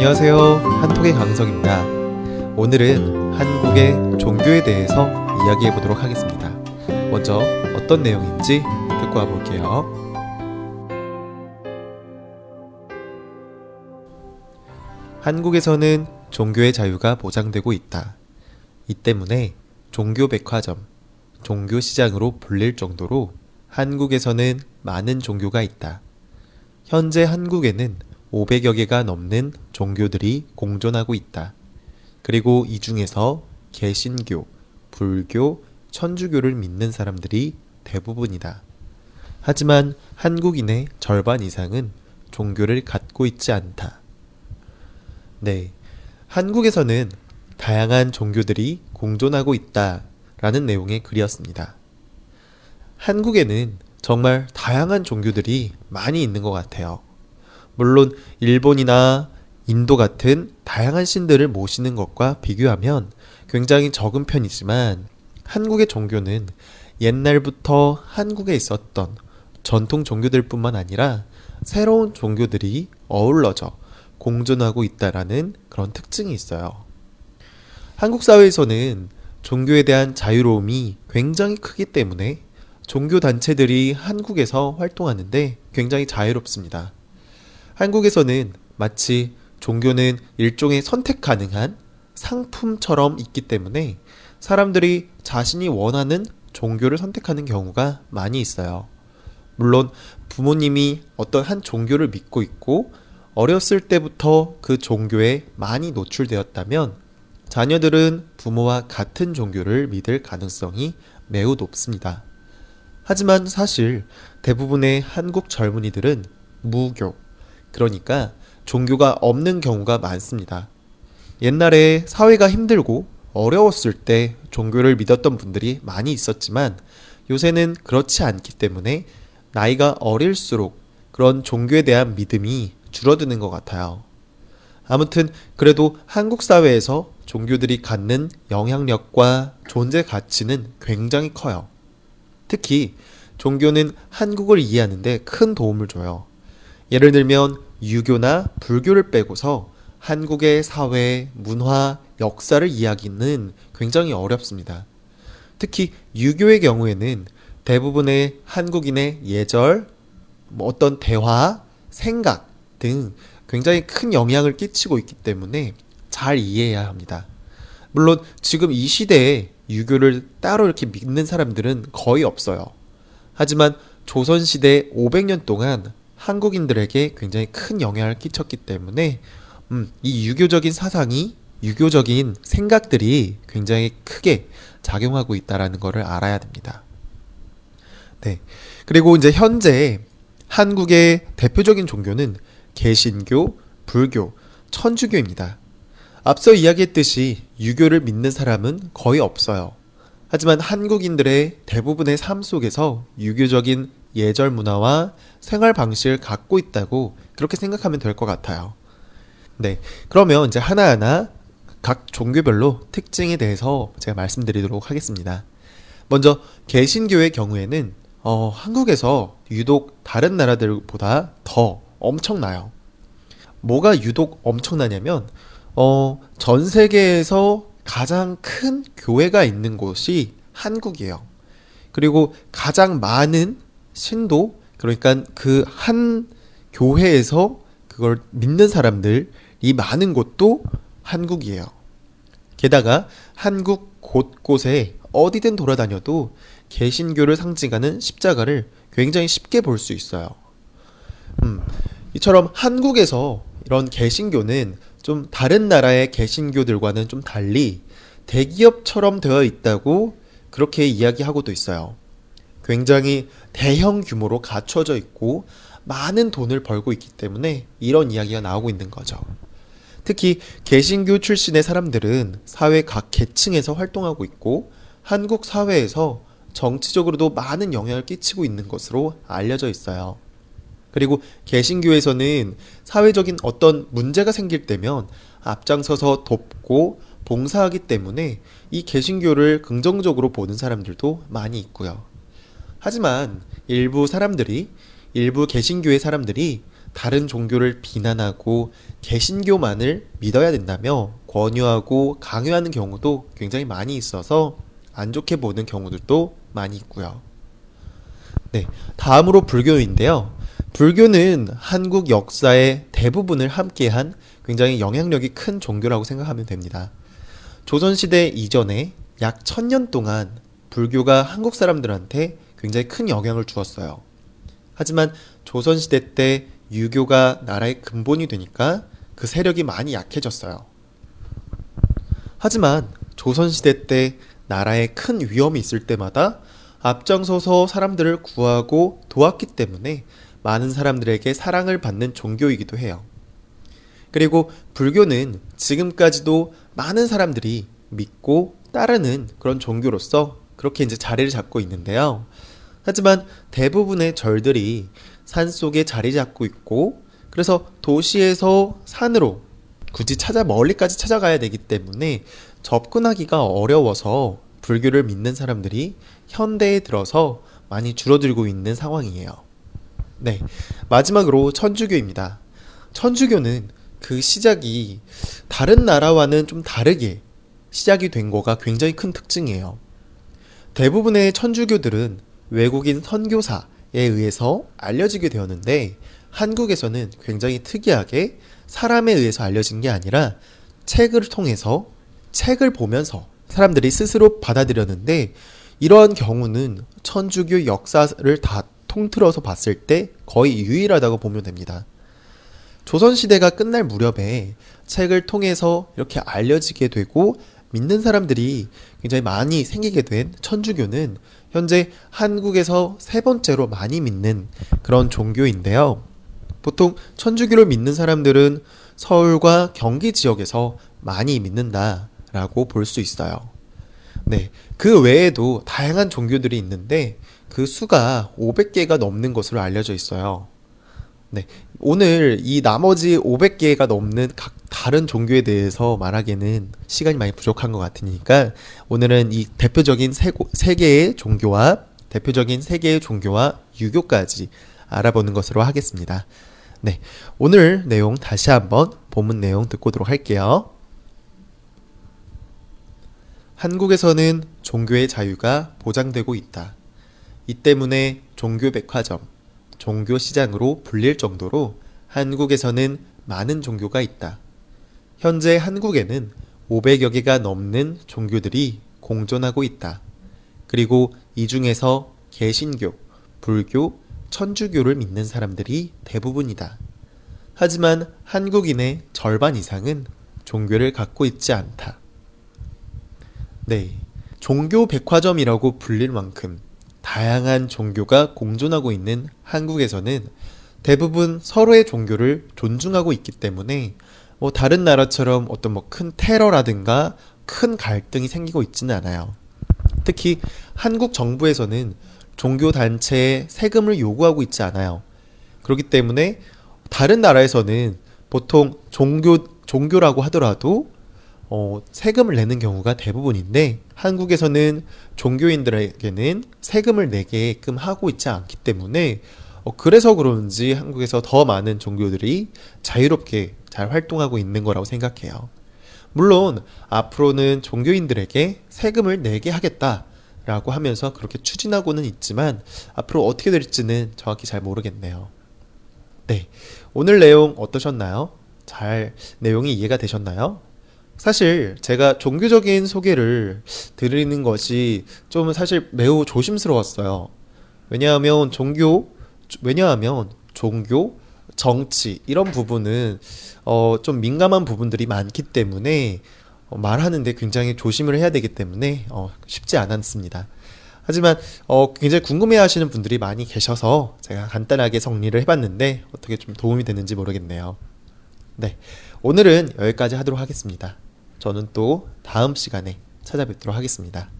안녕하세요. 한톡의 강성입니다. 오늘은 한국의 종교에 대해서 이야기해 보도록 하겠습니다. 먼저 어떤 내용인지 듣고 와 볼게요. 한국에서는 종교의 자유가 보장되고 있다. 이 때문에 종교 백화점, 종교 시장으로 불릴 정도로 한국에서는 많은 종교가 있다. 현재 한국에는 500여 개가 넘는 종교들이 공존하고 있다. 그리고 이 중에서 개신교, 불교, 천주교를 믿는 사람들이 대부분이다. 하지만 한국인의 절반 이상은 종교를 갖고 있지 않다. 네. 한국에서는 다양한 종교들이 공존하고 있다. 라는 내용의 글이었습니다. 한국에는 정말 다양한 종교들이 많이 있는 것 같아요. 물론 일본이나 인도 같은 다양한 신들을 모시는 것과 비교하면 굉장히 적은 편이지만 한국의 종교는 옛날부터 한국에 있었던 전통 종교들 뿐만 아니라 새로운 종교들이 어울러져 공존하고 있다라는 그런 특징이 있어요. 한국 사회에서는 종교에 대한 자유로움이 굉장히 크기 때문에 종교 단체들이 한국에서 활동하는데 굉장히 자유롭습니다. 한국에서는 마치 종교는 일종의 선택 가능한 상품처럼 있기 때문에 사람들이 자신이 원하는 종교를 선택하는 경우가 많이 있어요. 물론 부모님이 어떤 한 종교를 믿고 있고 어렸을 때부터 그 종교에 많이 노출되었다면 자녀들은 부모와 같은 종교를 믿을 가능성이 매우 높습니다. 하지만 사실 대부분의 한국 젊은이들은 무교, 그러니까 종교가 없는 경우가 많습니다. 옛날에 사회가 힘들고 어려웠을 때 종교를 믿었던 분들이 많이 있었지만 요새는 그렇지 않기 때문에 나이가 어릴수록 그런 종교에 대한 믿음이 줄어드는 것 같아요. 아무튼 그래도 한국 사회에서 종교들이 갖는 영향력과 존재 가치는 굉장히 커요. 특히 종교는 한국을 이해하는데 큰 도움을 줘요. 예를 들면 유교나 불교를 빼고서 한국의 사회, 문화, 역사를 이야기는 굉장히 어렵습니다. 특히 유교의 경우에는 대부분의 한국인의 예절, 뭐 어떤 대화, 생각 등 굉장히 큰 영향을 끼치고 있기 때문에 잘 이해해야 합니다. 물론 지금 이 시대에 유교를 따로 이렇게 믿는 사람들은 거의 없어요. 하지만 조선시대 500년 동안 한국인들에게 굉장히 큰 영향을 끼쳤기 때문에 음, 이 유교적인 사상이 유교적인 생각들이 굉장히 크게 작용하고 있다라는 것을 알아야 됩니다. 네. 그리고 이제 현재 한국의 대표적인 종교는 개신교, 불교, 천주교입니다. 앞서 이야기했듯이 유교를 믿는 사람은 거의 없어요. 하지만 한국인들의 대부분의 삶 속에서 유교적인 예절 문화와 생활 방식을 갖고 있다고 그렇게 생각하면 될 것 같아요. 네. 그러면 이제 하나하나 각 종교별로 특징에 대해서 제가 말씀드리도록 하겠습니다. 먼저 개신교의 경우에는 어, 한국에서 유독 다른 나라들보다 더 엄청나요. 뭐가 유독 엄청나냐면 어, 전 세계에서 가장 큰 교회가 있는 곳이 한국이에요. 그리고 가장 많은 신도 그러니까 그 한 교회에서 그걸 믿는 사람들이 많은 곳도 한국이에요. 게다가 한국 곳곳에 어디든 돌아다녀도 개신교를 상징하는 십자가를 굉장히 쉽게 볼 수 있어요. 음, 이처럼 한국에서 이런 개신교는 좀 다른 나라의 개신교들과는 좀 달리 대기업처럼 되어 있다고 그렇게 이야기하고도 있어요. 굉장히 대형 규모로 갖춰져 있고 많은 돈을 벌고 있기 때문에 이런 이야기가 나오고 있는 거죠. 특히 개신교 출신의 사람들은 사회 각 계층에서 활동하고 있고 한국 사회에서 정치적으로도 많은 영향을 끼치고 있는 것으로 알려져 있어요. 그리고 개신교에서는 사회적인 어떤 문제가 생길 때면 앞장서서 돕고 봉사하기 때문에 이 개신교를 긍정적으로 보는 사람들도 많이 있고요. 하지만 일부 사람들이 일부 개신교의 사람들이 다른 종교를 비난하고 개신교만을 믿어야 된다며 권유하고 강요하는 경우도 굉장히 많이 있어서 안 좋게 보는 경우들도 많이 있고요. 네, 다음으로 불교인데요. 불교는 한국 역사의 대부분을 함께한 굉장히 영향력이 큰 종교라고 생각하면 됩니다. 조선시대 이전에 약 천년 동안 불교가 한국 사람들한테 굉장히 큰 영향을 주었어요. 하지만 조선시대 때 유교가 나라의 근본이 되니까 그 세력이 많이 약해졌어요. 하지만 조선시대 때 나라에 큰 위험이 있을 때마다 앞장서서 사람들을 구하고 도왔기 때문에 많은 사람들에게 사랑을 받는 종교이기도 해요. 그리고 불교는 지금까지도 많은 사람들이 믿고 따르는 그런 종교로서 그렇게 이제 자리를 잡고 있는데요. 하지만 대부분의 절들이 산 속에 자리 잡고 있고 그래서 도시에서 산으로 굳이 찾아 멀리까지 찾아가야 되기 때문에 접근하기가 어려워서 불교를 믿는 사람들이 현대에 들어서 많이 줄어들고 있는 상황이에요. 네. 마지막으로 천주교입니다. 천주교는 그 시작이 다른 나라와는 좀 다르게 시작이 된 거가 굉장히 큰 특징이에요. 대부분의 천주교들은 외국인 선교사에 의해서 알려지게 되었는데 한국에서는 굉장히 특이하게 사람에 의해서 알려진 게 아니라 책을 통해서 책을 보면서 사람들이 스스로 받아들였는데 이러한 경우는 천주교 역사를 다 통틀어서 봤을 때 거의 유일하다고 보면 됩니다. 조선시대가 끝날 무렵에 책을 통해서 이렇게 알려지게 되고 믿는 사람들이 굉장히 많이 생기게 된 천주교는 현재 한국에서 세 번째로 많이 믿는 그런 종교인데요. 보통 천주교를 믿는 사람들은 서울과 경기 지역에서 많이 믿는다라고 볼 수 있어요. 네. 그 외에도 다양한 종교들이 있는데 그 수가 500개가 넘는 것으로 알려져 있어요. 네. 오늘 이 나머지 500개가 넘는 각 다른 종교에 대해서 말하기에는 시간이 많이 부족한 것 같으니까 오늘은 이 대표적인 세, 세 개의 종교와 대표적인 세 개의 종교와 유교까지 알아보는 것으로 하겠습니다. 네. 오늘 내용 다시 한번 본문 내용 듣고 오도록 할게요. 한국에서는 종교의 자유가 보장되고 있다. 이 때문에 종교 백화점, 종교 시장으로 불릴 정도로 한국에서는 많은 종교가 있다. 현재 한국에는 500여 개가 넘는 종교들이 공존하고 있다. 그리고 이 중에서 개신교, 불교, 천주교를 믿는 사람들이 대부분이다. 하지만 한국인의 절반 이상은 종교를 갖고 있지 않다. 네. 종교 백화점이라고 불릴 만큼 다양한 종교가 공존하고 있는 한국에서는 대부분 서로의 종교를 존중하고 있기 때문에 뭐 다른 나라처럼 어떤 뭐 큰 테러라든가 큰 갈등이 생기고 있지는 않아요. 특히 한국 정부에서는 종교 단체에 세금을 요구하고 있지 않아요. 그렇기 때문에 다른 나라에서는 보통 종교 종교라고 하더라도 어, 세금을 내는 경우가 대부분인데 한국에서는 종교인들에게는 세금을 내게끔 하고 있지 않기 때문에 어, 그래서 그런지 한국에서 더 많은 종교들이 자유롭게 잘 활동하고 있는 거라고 생각해요. 물론 앞으로는 종교인들에게 세금을 내게 하겠다라고 하면서 그렇게 추진하고는 있지만 앞으로 어떻게 될지는 정확히 잘 모르겠네요. 네. 오늘 내용 어떠셨나요? 잘 내용이 이해가 되셨나요? 사실 제가 종교적인 소개를 드리는 것이 좀 사실 매우 조심스러웠어요. 왜냐하면 종교, 왜냐하면 종교, 정치 이런 부분은 어, 좀 민감한 부분들이 많기 때문에 어, 말하는데 굉장히 조심을 해야 되기 때문에 어, 쉽지 않았습니다. 하지만 어, 굉장히 궁금해하시는 분들이 많이 계셔서 제가 간단하게 정리를 해봤는데 어떻게 좀 도움이 되는지 모르겠네요. 네, 오늘은 여기까지 하도록 하겠습니다. 저는 또 다음 시간에 찾아뵙도록 하겠습니다.